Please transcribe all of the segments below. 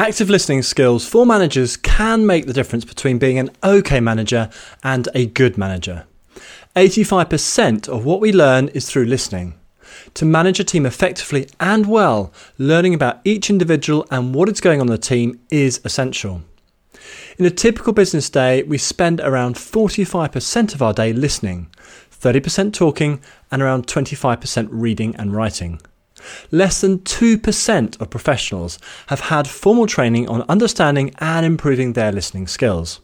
Active listening skills for managers can make the difference between being an okay manager and a good manager. 85% of what we learn is through listening. To manage a team effectively and well, learning about each individual and what is going on in the team is essential. In a typical business day, we spend around 45% of our day listening, 30% talking, and around 25% reading and writing. Less than 2% of professionals have had formal training on understanding and improving their listening skills.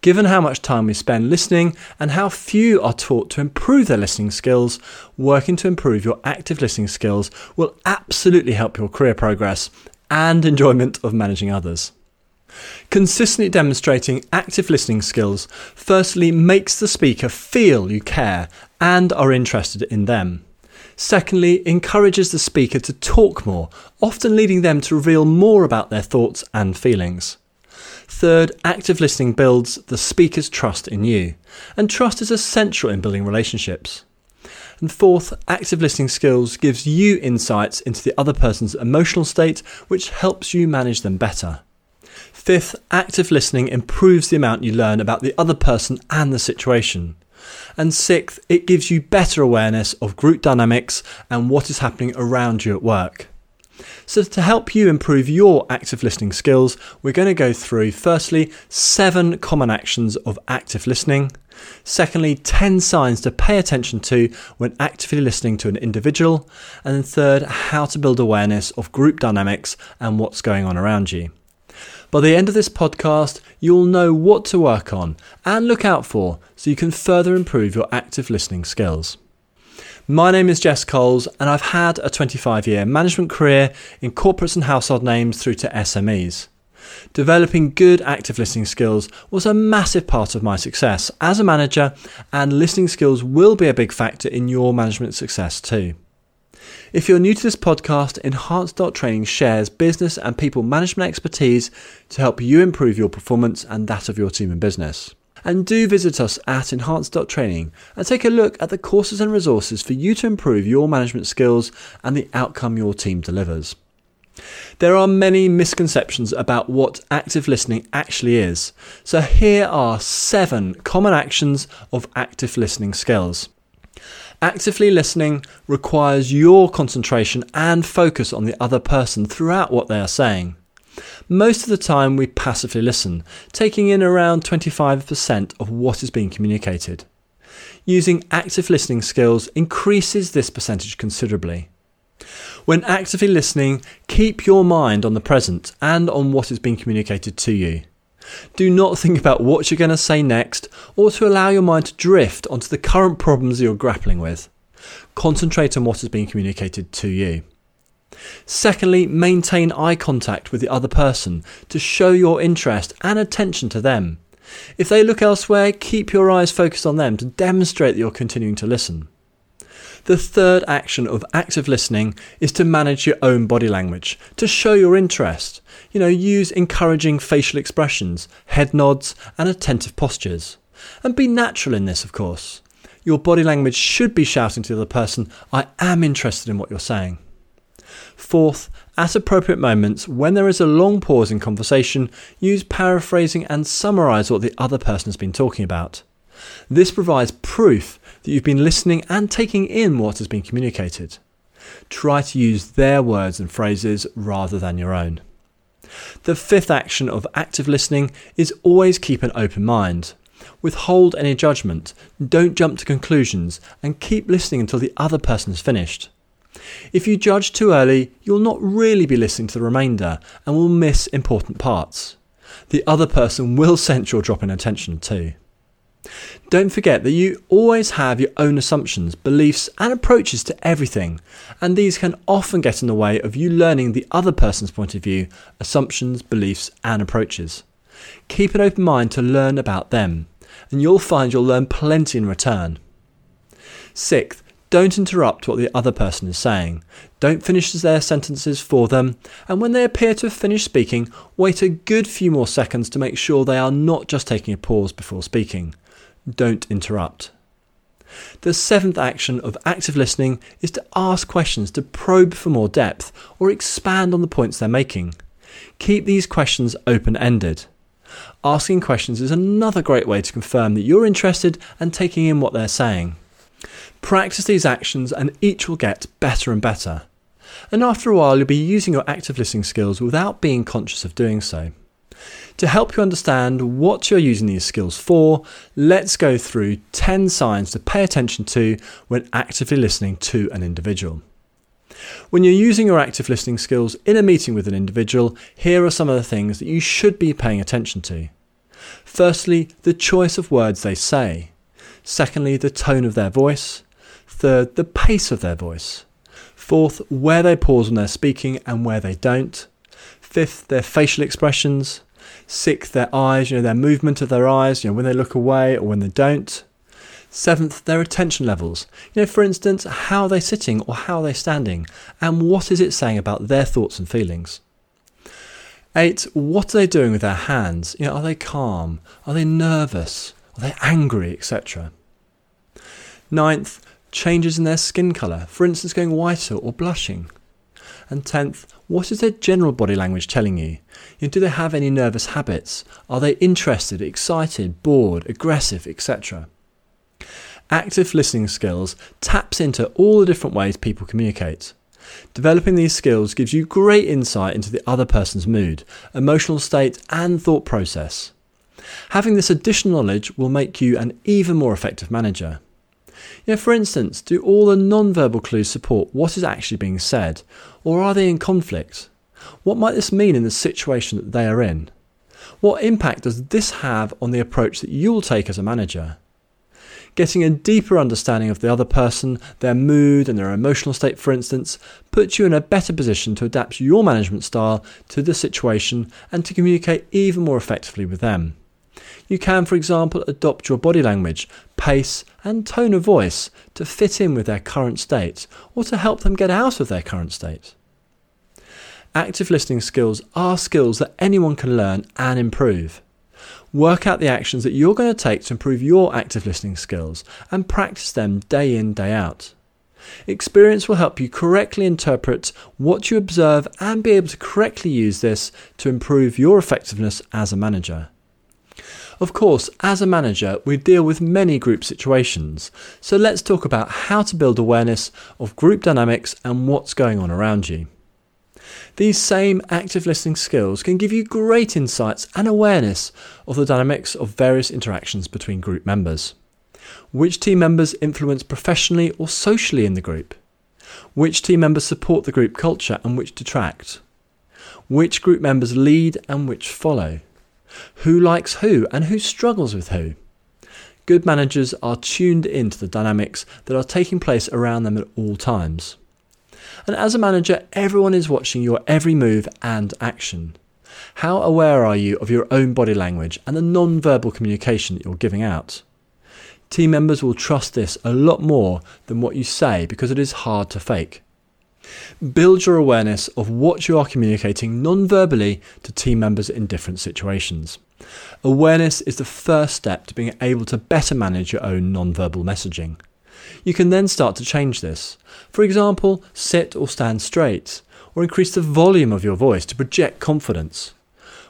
Given how much time we spend listening and how few are taught to improve their listening skills, working to improve your active listening skills will absolutely help your career progress and enjoyment of managing others. Consistently demonstrating active listening skills firstly makes the speaker feel you care and are interested in them. Secondly, encourages the speaker to talk more, often leading them to reveal more about their thoughts and feelings. Third, active listening builds the speaker's trust in you, and trust is essential in building relationships. And fourth, active listening skills gives you insights into the other person's emotional state, which helps you manage them better. Fifth, active listening improves the amount you learn about the other person and the situation. And sixth, it gives you better awareness of group dynamics and what is happening around you at work. So, to help you improve your active listening skills, we're going to go through firstly, seven common actions of active listening. Secondly, 10 signs to pay attention to when actively listening to an individual. And then third, how to build awareness of group dynamics and what's going on around you. By the end of this podcast, you'll know what to work on and look out for so you can further improve your active listening skills. My name is Jess Coles, and I've had a 25 year management career in corporates and household names through to SMEs. Developing good active listening skills was a massive part of my success as a manager, and listening skills will be a big factor in your management success too. If you're new to this podcast, Enhance Training shares business and people management expertise to help you improve your performance and that of your team and business. And do visit us at Enhance Training and take a look at the courses and resources for you to improve your management skills and the outcome your team delivers. There are many misconceptions about what active listening actually is, so here are seven common actions of active listening skills. Actively listening requires your concentration and focus on the other person throughout what they are saying. Most of the time, we passively listen, taking in around 25% of what is being communicated. Using active listening skills increases this percentage considerably. When actively listening, keep your mind on the present and on what is being communicated to you. Do not think about what you're going to say next or to allow your mind to drift onto the current problems you're grappling with. Concentrate on what is being communicated to you. Secondly, maintain eye contact with the other person to show your interest and attention to them. If they look elsewhere, keep your eyes focused on them to demonstrate that you're continuing to listen. The third action of active listening is to manage your own body language, to show your interest. You know, use encouraging facial expressions, head nods, and attentive postures. And be natural in this, of course. Your body language should be shouting to the other person, I am interested in what you're saying. Fourth, at appropriate moments, when there is a long pause in conversation, use paraphrasing and summarise what the other person has been talking about. This provides proof that you've been listening and taking in what has been communicated. Try to use their words and phrases rather than your own. The fifth action of active listening is always keep an open mind. Withhold any judgment, don't jump to conclusions, and keep listening until the other person has finished. If you judge too early, you'll not really be listening to the remainder and will miss important parts. The other person will sense your drop in attention too. Don't forget that you always have your own assumptions, beliefs, and approaches to everything, and these can often get in the way of you learning the other person's point of view, assumptions, beliefs, and approaches. Keep an open mind to learn about them, and you'll find you'll learn plenty in return. Sixth, don't interrupt what the other person is saying. Don't finish their sentences for them, and when they appear to have finished speaking, wait a good few more seconds to make sure they are not just taking a pause before speaking don't interrupt. The seventh action of active listening is to ask questions to probe for more depth or expand on the points they're making. Keep these questions open ended. Asking questions is another great way to confirm that you're interested and taking in what they're saying. Practice these actions and each will get better and better. And after a while, you'll be using your active listening skills without being conscious of doing so. To help you understand what you're using these skills for, let's go through 10 signs to pay attention to when actively listening to an individual. When you're using your active listening skills in a meeting with an individual, here are some of the things that you should be paying attention to. Firstly, the choice of words they say. Secondly, the tone of their voice. Third, the pace of their voice. Fourth, where they pause when they're speaking and where they don't. Fifth, their facial expressions. Sixth, their eyes, you know, their movement of their eyes, you know, when they look away or when they don't. Seventh, their attention levels. You know, for instance, how are they sitting or how are they standing? And what is it saying about their thoughts and feelings? Eight, what are they doing with their hands? You know, are they calm? Are they nervous? Are they angry, etc.? Ninth, changes in their skin colour, for instance, going whiter or blushing. And tenth, what is their general body language telling you? you know, do they have any nervous habits? Are they interested, excited, bored, aggressive, etc.? Active listening skills taps into all the different ways people communicate. Developing these skills gives you great insight into the other person's mood, emotional state, and thought process. Having this additional knowledge will make you an even more effective manager. You know, for instance, do all the non-verbal clues support what is actually being said, or are they in conflict? What might this mean in the situation that they are in? What impact does this have on the approach that you will take as a manager? Getting a deeper understanding of the other person, their mood, and their emotional state, for instance, puts you in a better position to adapt your management style to the situation and to communicate even more effectively with them. You can, for example, adopt your body language, pace, and tone of voice to fit in with their current state or to help them get out of their current state. Active listening skills are skills that anyone can learn and improve. Work out the actions that you're going to take to improve your active listening skills and practice them day in, day out. Experience will help you correctly interpret what you observe and be able to correctly use this to improve your effectiveness as a manager. Of course, as a manager, we deal with many group situations, so let's talk about how to build awareness of group dynamics and what's going on around you. These same active listening skills can give you great insights and awareness of the dynamics of various interactions between group members. Which team members influence professionally or socially in the group? Which team members support the group culture and which detract? Which group members lead and which follow? Who likes who and who struggles with who? Good managers are tuned into the dynamics that are taking place around them at all times. And as a manager, everyone is watching your every move and action. How aware are you of your own body language and the non verbal communication that you're giving out? Team members will trust this a lot more than what you say because it is hard to fake. Build your awareness of what you are communicating non verbally to team members in different situations. Awareness is the first step to being able to better manage your own non verbal messaging. You can then start to change this. For example, sit or stand straight, or increase the volume of your voice to project confidence,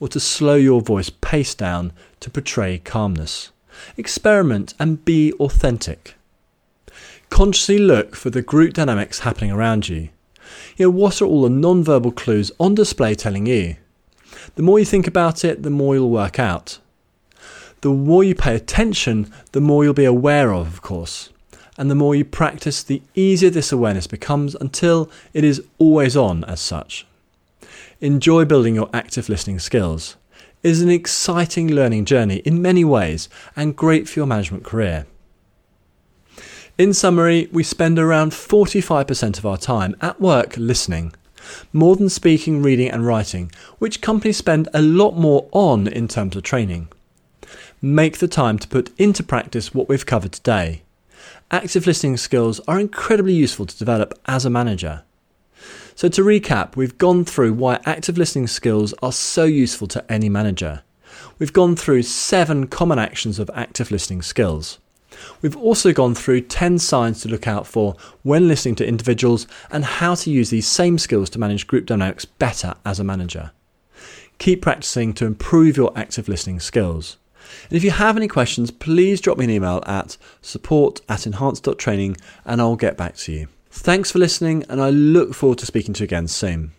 or to slow your voice pace down to portray calmness. Experiment and be authentic. Consciously look for the group dynamics happening around you. You know, what are all the non-verbal clues on display telling you? The more you think about it, the more you'll work out. The more you pay attention, the more you'll be aware of, of course and the more you practice, the easier this awareness becomes until it is always on as such. Enjoy building your active listening skills. It is an exciting learning journey in many ways and great for your management career. In summary, we spend around 45% of our time at work listening, more than speaking, reading, and writing, which companies spend a lot more on in terms of training. Make the time to put into practice what we've covered today active listening skills are incredibly useful to develop as a manager. So, to recap, we've gone through why active listening skills are so useful to any manager. We've gone through seven common actions of active listening skills. We've also gone through 10 signs to look out for when listening to individuals and how to use these same skills to manage group dynamics better as a manager. keep practicing to improve your active listening skills. And if you have any questions, please drop me an email at support at enhance.training and I'll get back to you. Thanks for listening, and I look forward to speaking to you again soon.